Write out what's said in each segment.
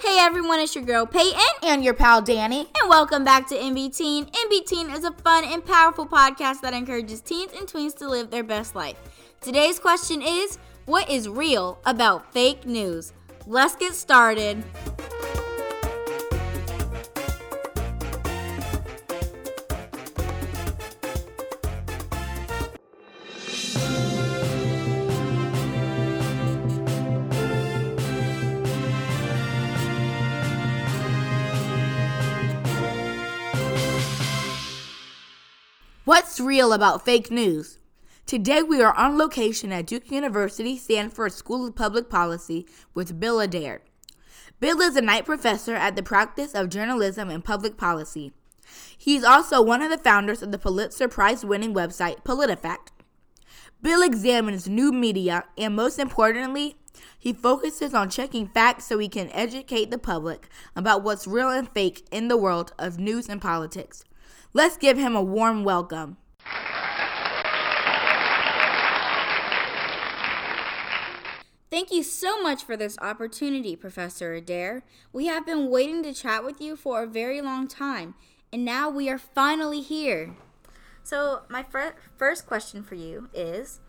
Hey everyone, it's your girl Peyton. And your pal Danny. And welcome back to MB Teen. MB Teen is a fun and powerful podcast that encourages teens and tweens to live their best life. Today's question is What is real about fake news? Let's get started. What's real about fake news? Today we are on location at Duke University Sanford School of Public Policy with Bill Adair. Bill is a Knight professor at the practice of journalism and public policy. He's also one of the founders of the Pulitzer Prize winning website PolitiFact. Bill examines new media and, most importantly, he focuses on checking facts so he can educate the public about what's real and fake in the world of news and politics. Let's give him a warm welcome. Thank you so much for this opportunity, Professor Adair. We have been waiting to chat with you for a very long time, and now we are finally here. So, my fir- first question for you is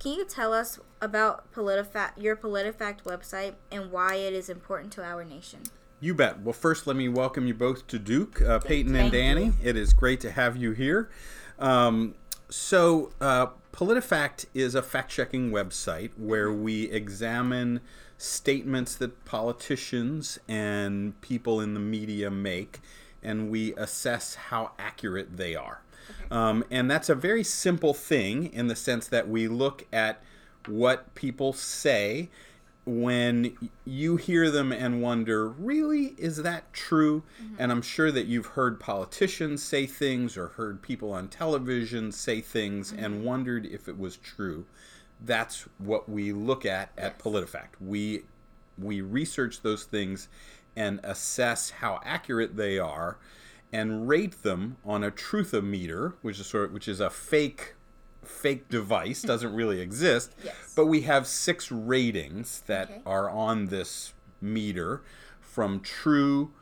Can you tell us about PolitiFact, your PolitiFact website and why it is important to our nation? You bet. Well, first, let me welcome you both to Duke, uh, Peyton and Danny. you. It is great to have you here. Um, so, uh, PolitiFact is a fact checking website where we examine statements that politicians and people in the media make, and we assess how accurate they are. Um, and that's a very simple thing in the sense that we look at what people say when you hear them and wonder, really, is that true? Mm-hmm. And I'm sure that you've heard politicians say things or heard people on television say things and mm-hmm. wondered if it was true. That's what we look at at PolitiFact. We we research those things and assess how accurate they are and rate them on a truthometer, which is sort of, which is a fake fake device doesn't really exist Yes. but we have six ratings that Okay. are on this meter from true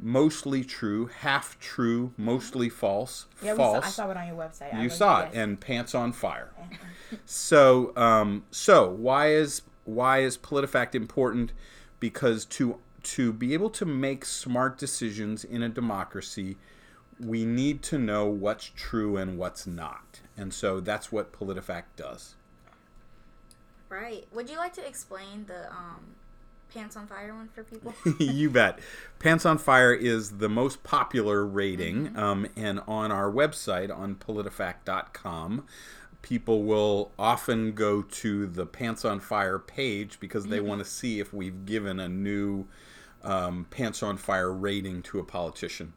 mostly true half true mostly false Yeah, saw, false I saw it on your website. You saw it yes. and pants on fire so um, so why is why is politifact important because to to be able to make smart decisions in a democracy we need to know what's true and what's not and so that's what politifact does Right. Would you like to explain the um, Pants on Fire one for people? you bet. Pants on Fire is the most popular rating, um, and on our website on politifact.com, people will often go to the Pants on Fire page because they want to see if we've given a new um, Pants on Fire rating to a politician.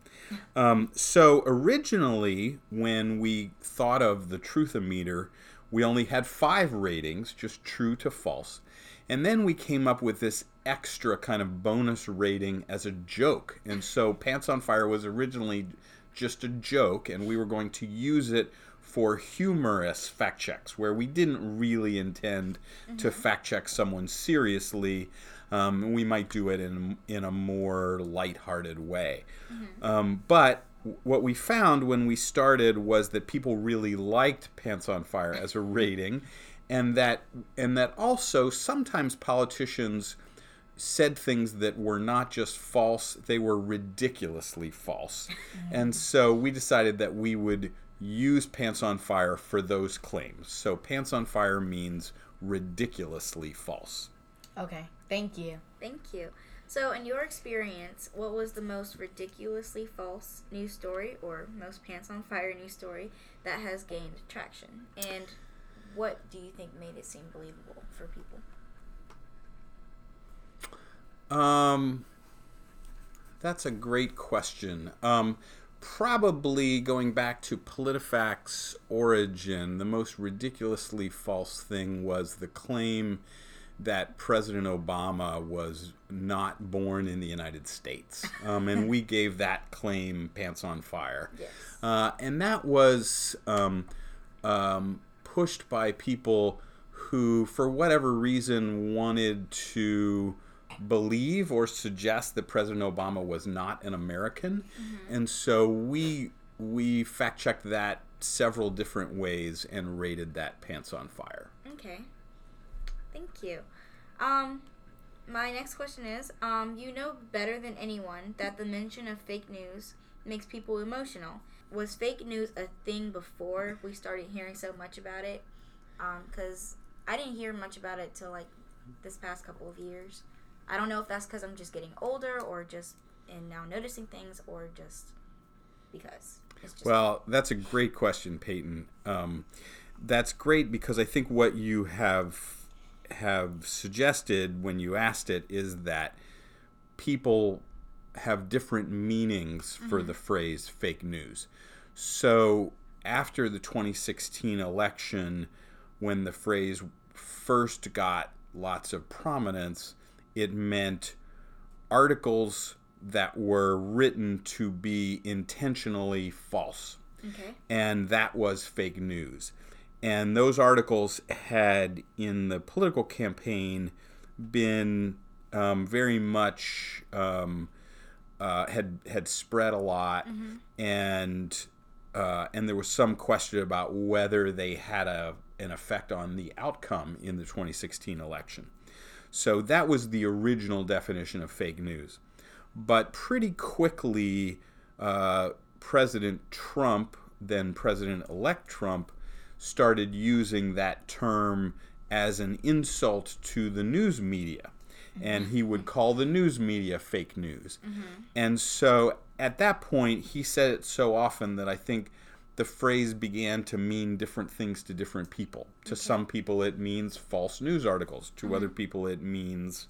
Um, so originally, when we thought of the truthometer, we only had five ratings, just true to false. And then we came up with this extra kind of bonus rating as a joke. And so Pants on Fire was originally just a joke, and we were going to use it for humorous fact checks where we didn't really intend to fact check someone seriously. Um, we might do it in, in a more lighthearted way. Um, but what we found when we started was that people really liked Pants on Fire as a rating, and that and that also sometimes politicians said things that were not just false; they were ridiculously false, and so we decided that we would use Pants on Fire for those claims. So Pants on Fire means ridiculously false. Okay, thank you. Thank you. So, in your experience, what was the most ridiculously false news story or most pants on fire news story that has gained traction? And what do you think made it seem believable for people? Um, that's a great question. Um, probably going back to PolitiFact's origin, the most ridiculously false thing was the claim that President Obama was not born in the United States. Um, and we gave that claim pants on fire. Yes. Uh, and that was um, um, pushed by people who, for whatever reason, wanted to believe or suggest that President Obama was not an American, and so we we fact checked that several different ways and rated that pants on fire. Okay. Thank you. Um, my next question is, um, you know better than anyone that the mention of fake news makes people emotional. Was fake news a thing before we started hearing so much about it? Um, cause I didn't hear much about it till like this past couple of years. I don't know if that's because I'm just getting older or just and now noticing things or just because just Well, that's a great question, Peyton. Um, that's great because I think what you have have suggested when you asked it is that people have different meanings for mm-hmm. the phrase fake news. So after the 2016 election, when the phrase first got lots of prominence, it meant articles that were written to be intentionally false okay. and that was fake news. And those articles had, in the political campaign, been um, very much um, uh, had had spread a lot, and uh, and there was some question about whether they had a an effect on the outcome in the 2016 election. So that was the original definition of fake news. But pretty quickly, uh, President Trump, then President elect Trump, started using that term as an insult to the news media. And he would call the news media fake news. Mm-hmm. And so at that point, he said it so often that I think the phrase began to mean different things to different people. To some people, it means false news articles. To other mm-hmm. people, it means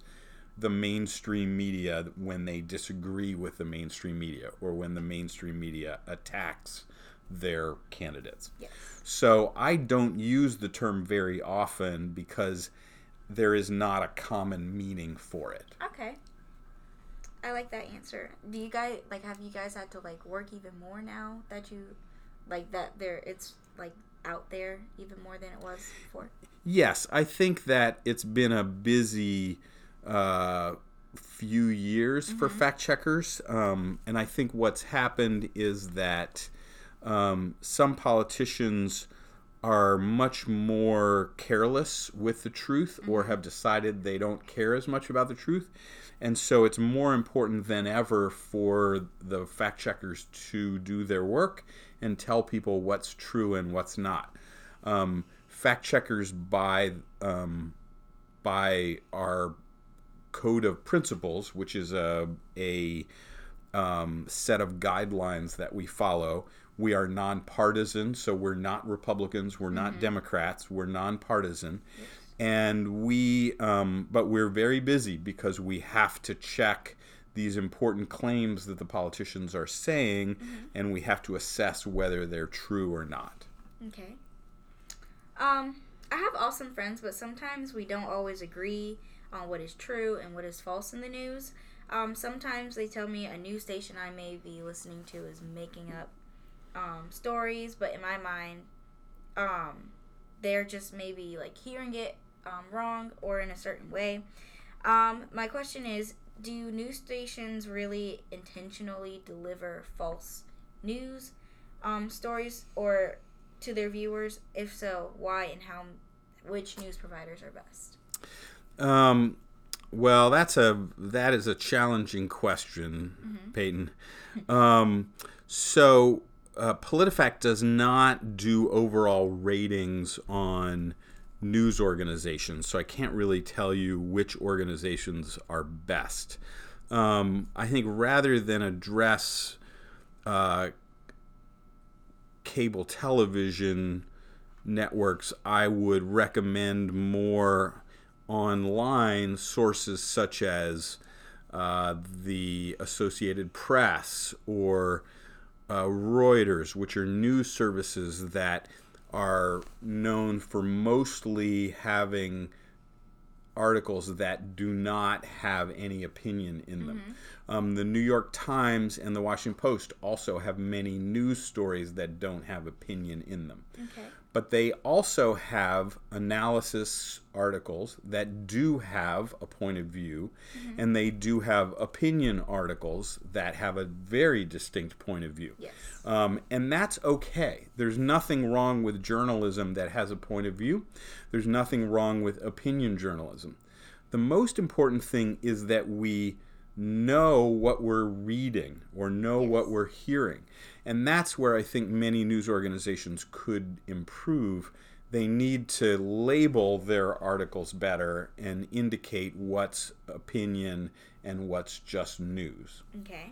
the mainstream media when they disagree with the mainstream media or when the mainstream media attacks their candidates. Yes. So I don't use the term very often because there is not a common meaning for it. Okay. I like that answer. Do you guys like have you guys had to like work even more now that you like that there it's like out there even more than it was before? Yes, I think that it's been a busy uh, few years for fact checkers. Um, and I think what's happened is that um, some politicians are much more careless with the truth or have decided they don't care as much about the truth. And so it's more important than ever for the fact checkers to do their work and tell people what's true and what's not. Um, fact checkers by um, by our code of principles, which is a a um, set of guidelines that we follow. We are nonpartisan, so we're not Republicans, we're not Democrats, we're nonpartisan, and we um, but we're very busy because we have to check these important claims that the politicians are saying, and we have to assess whether they're true or not. Okay. Um, I have awesome friends, but sometimes we don't always agree on what is true and what is false in the news. Um, sometimes they tell me a news station I may be listening to is making up um, stories, but in my mind, um, they're just maybe like hearing it um, wrong or in a certain way. Um, my question is Do news stations really intentionally deliver false news um, stories or to their viewers? If so, why and how? Which news providers are best? Um, well, that's a that is a challenging question, Peyton. Um, so, uh, PolitiFact does not do overall ratings on news organizations, so I can't really tell you which organizations are best. Um, I think rather than address uh, cable television networks, I would recommend more online sources such as uh, the Associated Press or uh, Reuters, which are news services that are known for mostly having articles that do not have any opinion in them. Um, the New York Times and the Washington Post also have many news stories that don't have opinion in them. Okay. But they also have analysis articles that do have a point of view, mm-hmm. and they do have opinion articles that have a very distinct point of view. Yes. Um, and that's okay. There's nothing wrong with journalism that has a point of view, there's nothing wrong with opinion journalism. The most important thing is that we know what we're reading or know yes. what we're hearing. And that's where I think many news organizations could improve. They need to label their articles better and indicate what's opinion and what's just news. Okay.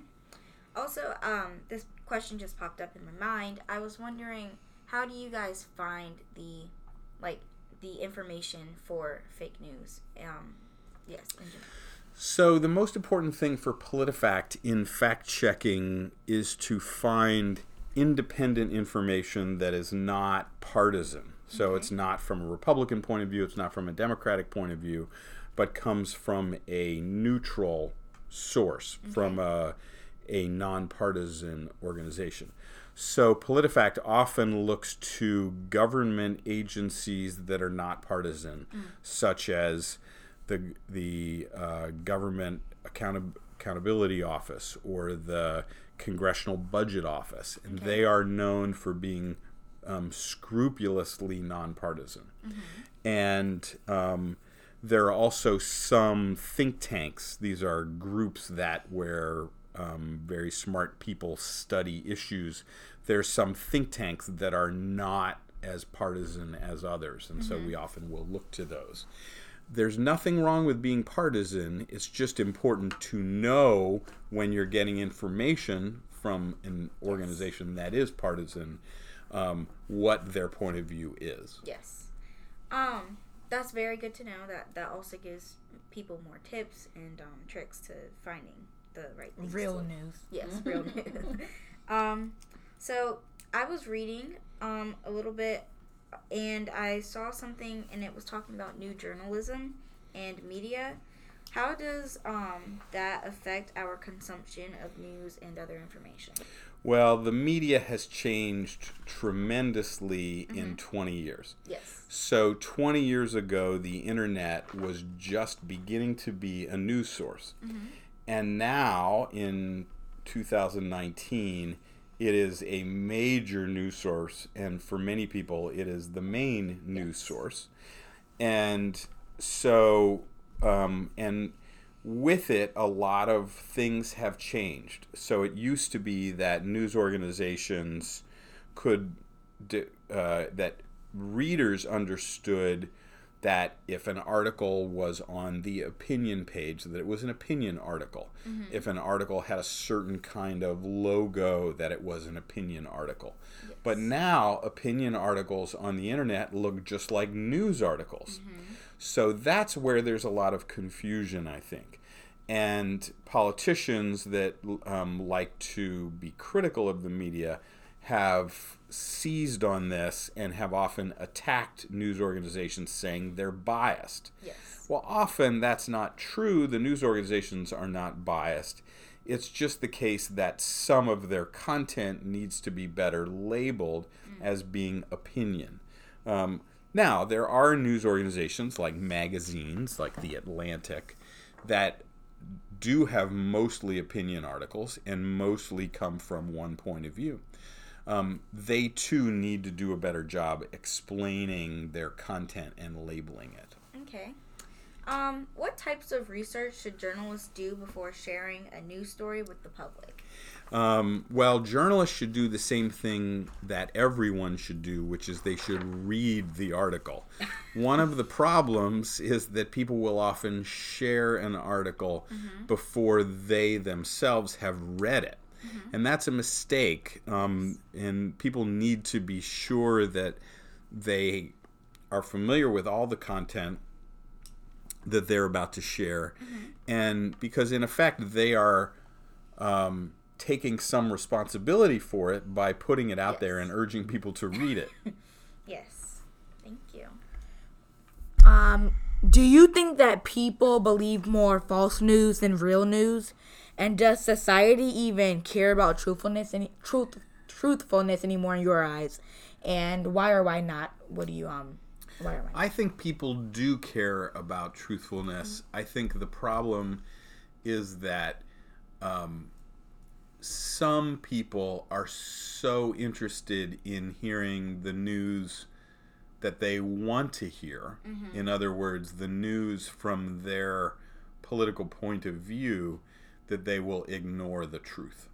Also, um, this question just popped up in my mind. I was wondering, how do you guys find the, like, the information for fake news? Um, yes, in general. So, the most important thing for PolitiFact in fact checking is to find independent information that is not partisan. So, okay. it's not from a Republican point of view, it's not from a Democratic point of view, but comes from a neutral source, okay. from a, a nonpartisan organization. So, PolitiFact often looks to government agencies that are not partisan, mm. such as the the uh, government account- accountability office or the congressional budget office, and okay. they are known for being um, scrupulously nonpartisan. Mm-hmm. And um, there are also some think tanks. These are groups that where um, very smart people study issues. There's some think tanks that are not as partisan as others, and mm-hmm. so we often will look to those there's nothing wrong with being partisan. It's just important to know when you're getting information from an organization that is partisan um, what their point of view is. Yes. Um, that's very good to know. That that also gives people more tips and um, tricks to finding the right things. Real news. Yes, real news. um, so I was reading um, a little bit and I saw something and it was talking about new journalism and media. How does um, that affect our consumption of news and other information? Well, the media has changed tremendously mm-hmm. in 20 years. Yes. So, 20 years ago, the internet was just beginning to be a news source. Mm-hmm. And now, in 2019, it is a major news source, and for many people, it is the main news source. And so, um, and with it, a lot of things have changed. So it used to be that news organizations could, uh, that readers understood that if an article was on the opinion page that it was an opinion article mm-hmm. if an article had a certain kind of logo that it was an opinion article yes. but now opinion articles on the internet look just like news articles mm-hmm. so that's where there's a lot of confusion i think and politicians that um, like to be critical of the media have seized on this and have often attacked news organizations saying they're biased. Yes. Well, often that's not true. The news organizations are not biased. It's just the case that some of their content needs to be better labeled mm. as being opinion. Um, now, there are news organizations like magazines, like The Atlantic, that do have mostly opinion articles and mostly come from one point of view um, they too need to do a better job explaining their content and labeling it. Okay. Um, what types of research should journalists do before sharing a news story with the public? Um, well, journalists should do the same thing that everyone should do, which is they should read the article. One of the problems is that people will often share an article mm-hmm. before they themselves have read it. Mm-hmm. And that's a mistake. Um, and people need to be sure that they are familiar with all the content that they're about to share. Mm-hmm. And because, in effect, they are um, taking some responsibility for it by putting it out yes. there and urging people to read it. yes. Thank you. Um, do you think that people believe more false news than real news? And does society even care about truthfulness and truth truthfulness anymore in your eyes, and why or why not? What do you um? Why or why? Not? I think people do care about truthfulness. I think the problem is that um, some people are so interested in hearing the news that they want to hear. In other words, the news from their political point of view, that they will ignore the truth.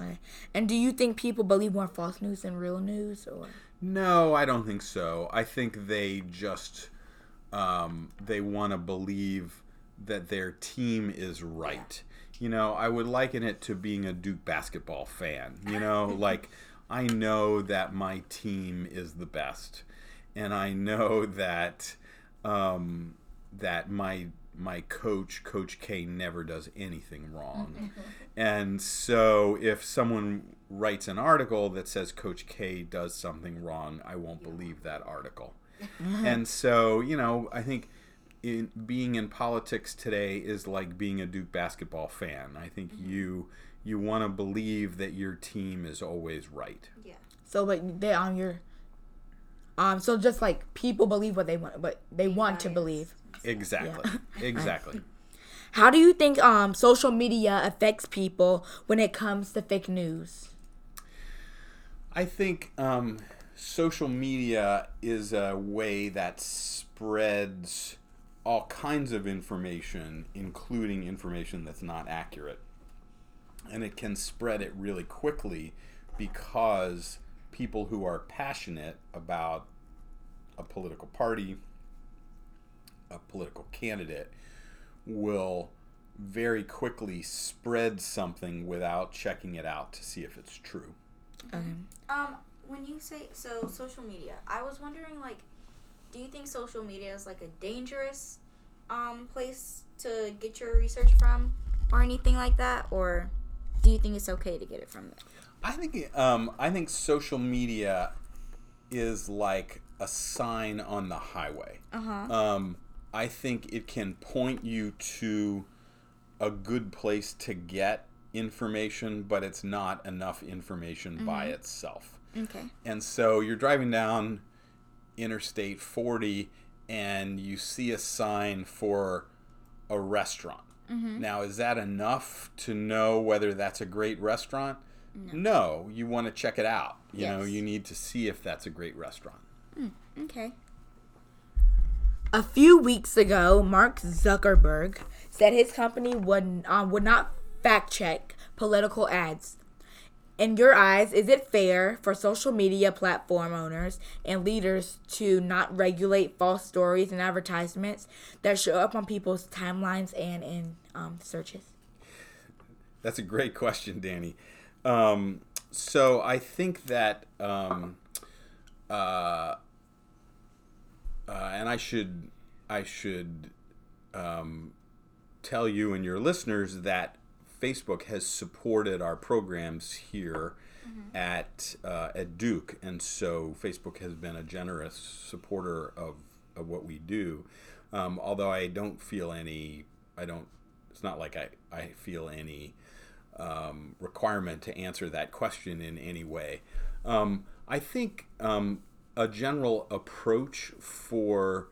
Okay. And do you think people believe more false news than real news, or? No, I don't think so. I think they just um, they want to believe that their team is right. You know, I would liken it to being a Duke basketball fan. You know, like I know that my team is the best, and I know that um, that my my coach, Coach K, never does anything wrong. Mm-hmm. and so if someone writes an article that says Coach K does something wrong, I won't believe that article. and so, you know, I think in being in politics today is like being a Duke basketball fan. I think mm-hmm. you you want to believe that your team is always right. Yeah. So like they on your um so just like people believe what they want but they want to believe. Exactly. Exactly. How do you think um social media affects people when it comes to fake news? I think um, social media is a way that spreads all kinds of information, including information that's not accurate. And it can spread it really quickly because people who are passionate about a political party, a political candidate, will very quickly spread something without checking it out to see if it's true. Okay. Um, when you say so, social media, I was wondering, like, do you think social media is like a dangerous um place to get your research from, or anything like that, or do you think it's okay to get it from there? I think um, I think social media is like a sign on the highway. Uh huh. Um, I think it can point you to a good place to get information, but it's not enough information by mm-hmm. itself. Okay. And so you're driving down Interstate 40 and you see a sign for a restaurant. Mm-hmm. Now, is that enough to know whether that's a great restaurant? No, you want to check it out. You know, you need to see if that's a great restaurant. Hmm. Okay. A few weeks ago, Mark Zuckerberg said his company would um, would not fact check political ads. In your eyes, is it fair for social media platform owners and leaders to not regulate false stories and advertisements that show up on people's timelines and in um, searches? That's a great question, Danny. Um, so I think that, um, uh, uh, and I should, I should um, tell you and your listeners that Facebook has supported our programs here at uh, at Duke, and so Facebook has been a generous supporter of, of what we do. Um, although I don't feel any, I don't. It's not like I, I feel any um, requirement to answer that question in any way. Um, I think um, a general approach for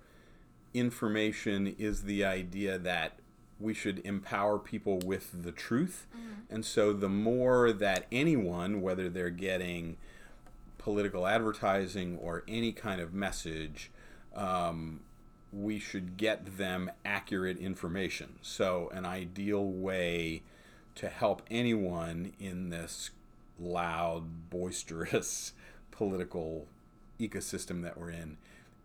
information is the idea that we should empower people with the truth. And so the more that anyone, whether they're getting political advertising or any kind of message, um, we should get them accurate information. So, an ideal way to help anyone in this loud, boisterous political ecosystem that we're in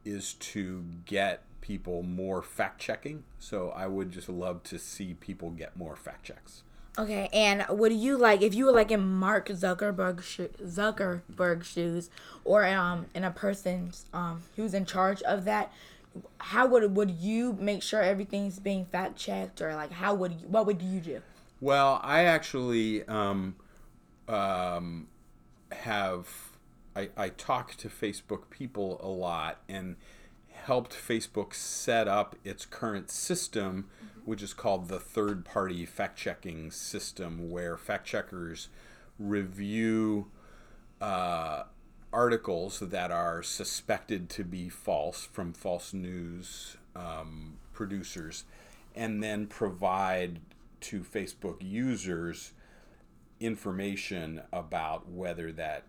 is to get people more fact checking. So, I would just love to see people get more fact checks. Okay, and would you like if you were like in Mark Zuckerberg sho- Zuckerberg shoes, or um in a person's um who's in charge of that? How would would you make sure everything's being fact checked, or like how would you, what would you do? Well, I actually um, um, have I, I talk to Facebook people a lot and helped Facebook set up its current system, which is called the third party fact checking system, where fact checkers review uh, articles that are suspected to be false from false news um, producers and then provide to Facebook users information about whether that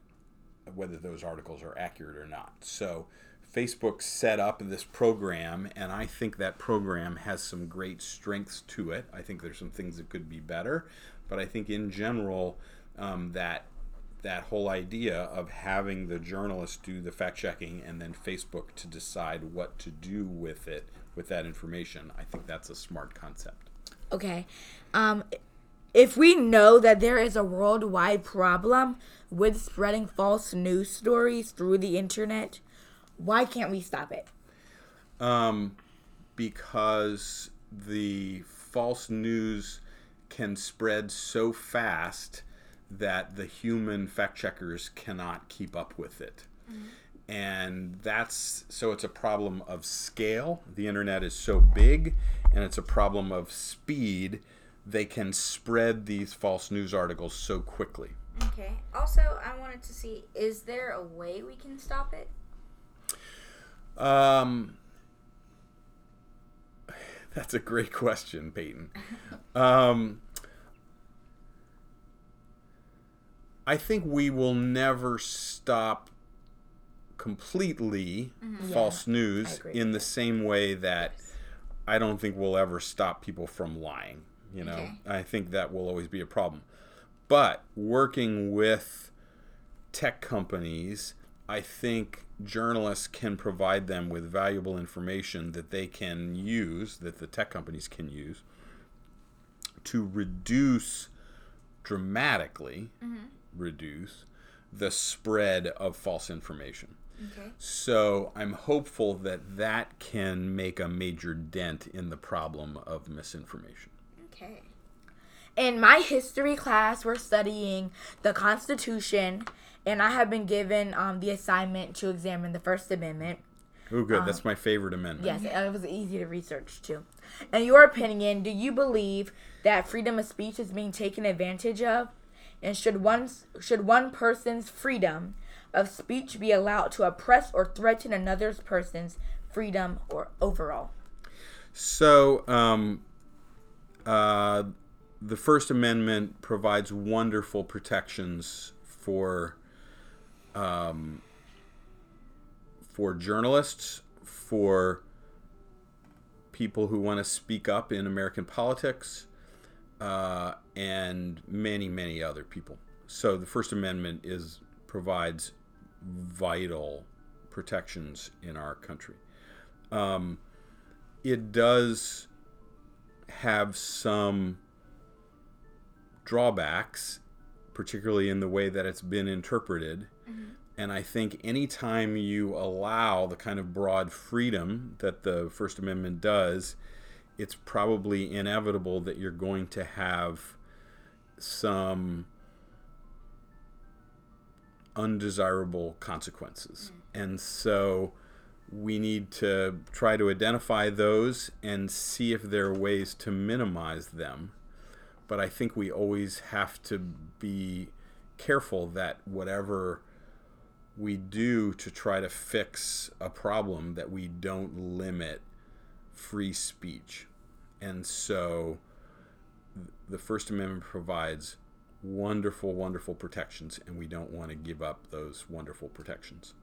whether those articles are accurate or not. So Facebook set up this program, and I think that program has some great strengths to it. I think there's some things that could be better, but I think in general um, that that whole idea of having the journalist do the fact checking and then Facebook to decide what to do with it with that information, I think that's a smart concept. Okay. Um, if we know that there is a worldwide problem with spreading false news stories through the internet, why can't we stop it? Um, because the false news can spread so fast that the human fact checkers cannot keep up with it. Mm-hmm. And that's so it's a problem of scale. The internet is so big, and it's a problem of speed. They can spread these false news articles so quickly. Okay. Also, I wanted to see is there a way we can stop it? Um, that's a great question, Peyton. um, I think we will never stop completely mm-hmm. false yeah, news in the same way that yes. I don't think we'll ever stop people from lying. You know, okay. I think that will always be a problem. But working with tech companies, I think journalists can provide them with valuable information that they can use, that the tech companies can use, to reduce dramatically, mm-hmm. reduce the spread of false information. Okay. So I'm hopeful that that can make a major dent in the problem of misinformation. Okay. In my history class, we're studying the Constitution and I have been given um, the assignment to examine the First Amendment. Oh, good. Um, That's my favorite amendment. Yes, it was easy to research too. In your opinion, do you believe that freedom of speech is being taken advantage of, and should one should one person's freedom of speech be allowed to oppress or threaten another person's freedom or overall? So, um, uh, the First Amendment provides wonderful protections for um, for journalists, for people who want to speak up in American politics, uh, and many, many other people. So the First Amendment is provides vital protections in our country. Um, it does have some drawbacks, particularly in the way that it's been interpreted. Mm-hmm. And I think anytime you allow the kind of broad freedom that the First Amendment does, it's probably inevitable that you're going to have some undesirable consequences. Mm-hmm. And so we need to try to identify those and see if there are ways to minimize them. But I think we always have to be careful that whatever we do to try to fix a problem that we don't limit free speech. And so the First Amendment provides wonderful, wonderful protections, and we don't want to give up those wonderful protections.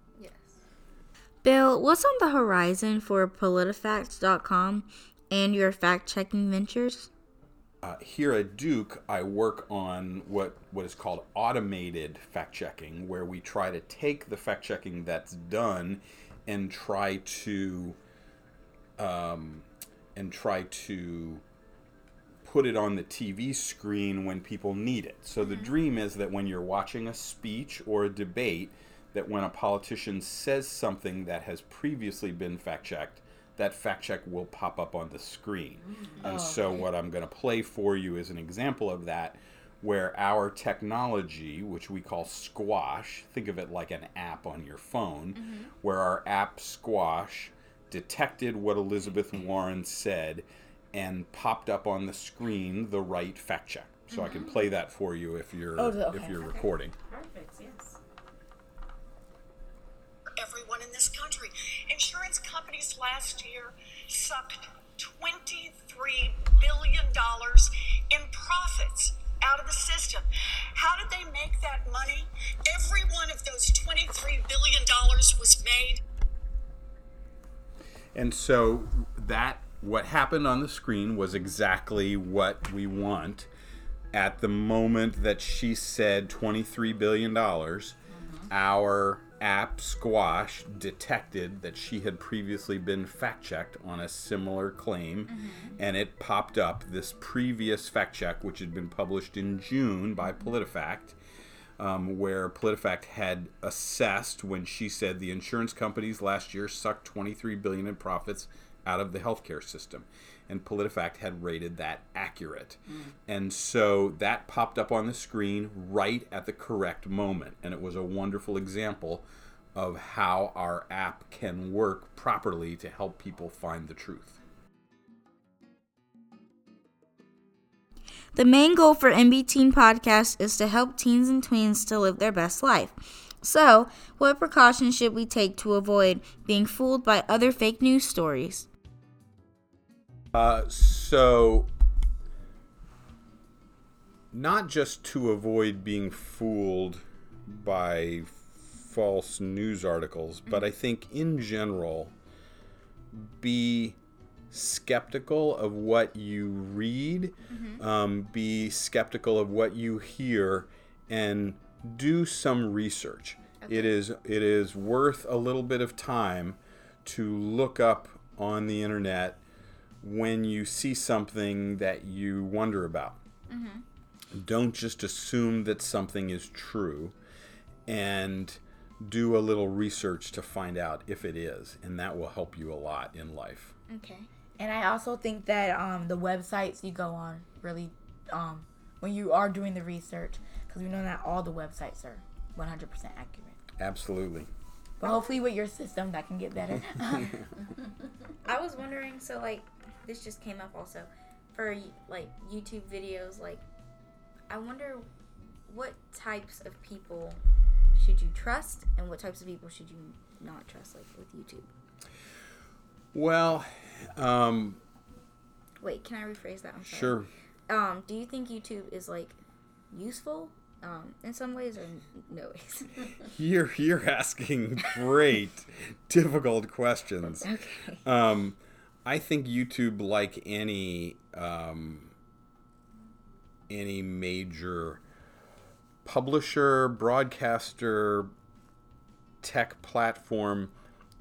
Bill, what's on the horizon for PolitiFact.com and your fact checking ventures? uh, here at Duke, I work on what, what is called automated fact checking, where we try to take the fact checking that's done and try to um, and try to put it on the TV screen when people need it. So the mm-hmm. dream is that when you're watching a speech or a debate, that when a politician says something that has previously been fact checked, that fact check will pop up on the screen. And oh, so, okay. what I'm going to play for you is an example of that where our technology, which we call Squash, think of it like an app on your phone, mm-hmm. where our app Squash detected what Elizabeth Warren said and popped up on the screen the right fact check. So mm-hmm. I can mm-hmm. play that for you if you're oh, okay. if you're okay. recording. Perfect. Yes. Companies last year sucked $23 billion in profits out of the system. How did they make that money? Every one of those $23 billion was made. And so that what happened on the screen was exactly what we want. At the moment that she said $23 billion, mm-hmm. our app Squash detected that she had previously been fact checked on a similar claim, and it popped up this previous fact check, which had been published in June by PolitiFact. Um, where PolitiFact had assessed when she said the insurance companies last year sucked 23 billion in profits out of the healthcare system, and PolitiFact had rated that accurate, mm. and so that popped up on the screen right at the correct moment, and it was a wonderful example of how our app can work properly to help people find the truth. The main goal for MB Teen Podcast is to help teens and tweens to live their best life. So, what precautions should we take to avoid being fooled by other fake news stories? Uh, so, not just to avoid being fooled by false news articles, but I think in general, be skeptical of what you read, um, be skeptical of what you hear, and do some research. It is it is worth a little bit of time to look up on the internet when you see something that you wonder about. Don't just assume that something is true and do a little research to find out if it is, and that will help you a lot in life. Okay. And I also think that um, the websites you go on really, um, when you are doing the research, because we know not all the websites are 100% accurate. Absolutely. But hopefully with your system that can get better. I was wondering, so like, this just came up also for like YouTube videos. Like, I wonder what types of people should you trust, and what types of people should you not trust, like with YouTube. Well, um, Wait, can I rephrase that? I'm sorry. sure. Um, do you think YouTube is like useful, um, in some ways or no ways? You're you're asking great, difficult questions. okay. Um, I think YouTube, like any um, any major publisher, broadcaster, tech platform,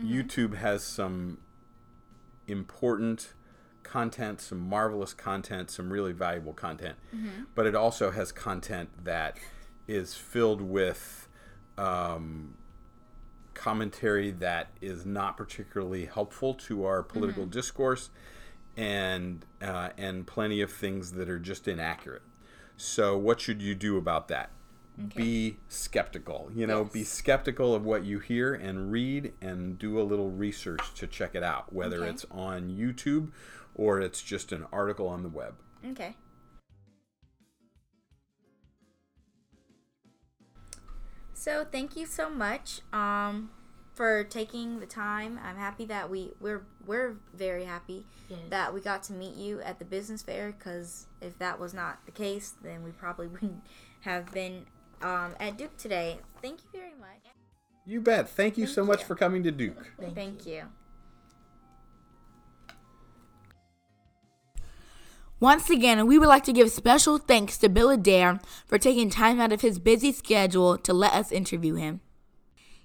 YouTube has some important content, some marvelous content, some really valuable content. But it also has content that is filled with um, commentary that is not particularly helpful to our political discourse, and uh, and plenty of things that are just inaccurate. So, what should you do about that? Be skeptical. You know, be skeptical of what you hear and read, and do a little research to check it out, whether Okay. it's on YouTube or it's just an article on the web. Okay. So thank you so much um, for taking the time. I'm happy that we we're we're very happy Yes. that we got to meet you at the business fair. Because if that was not the case, then we probably wouldn't have been um, at Duke today. Thank you very much. You bet. Thank you Thank so much for coming to Duke. Thank, you. Once again, we would like to give special thanks to Bill Adair for taking time out of his busy schedule to let us interview him.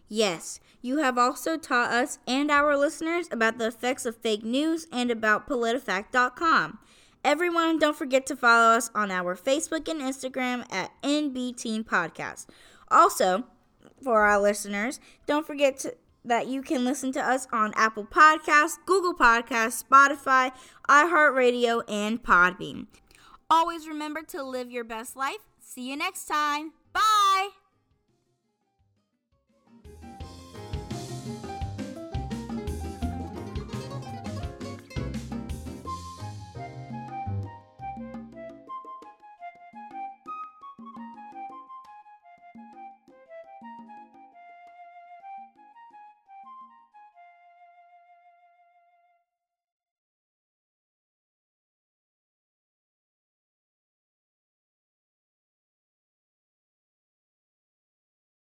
Yes, you have also taught us and our listeners about the effects of fake news and about PolitiFact.com. Everyone, don't forget to follow us on our Facebook and Instagram at MB Teen Podcast. Also, for our listeners, don't forget to, that you can listen to us on Apple Podcasts, Google Podcasts, Spotify, iHeartRadio, and Podbean. Always remember to live your best life. See you next time.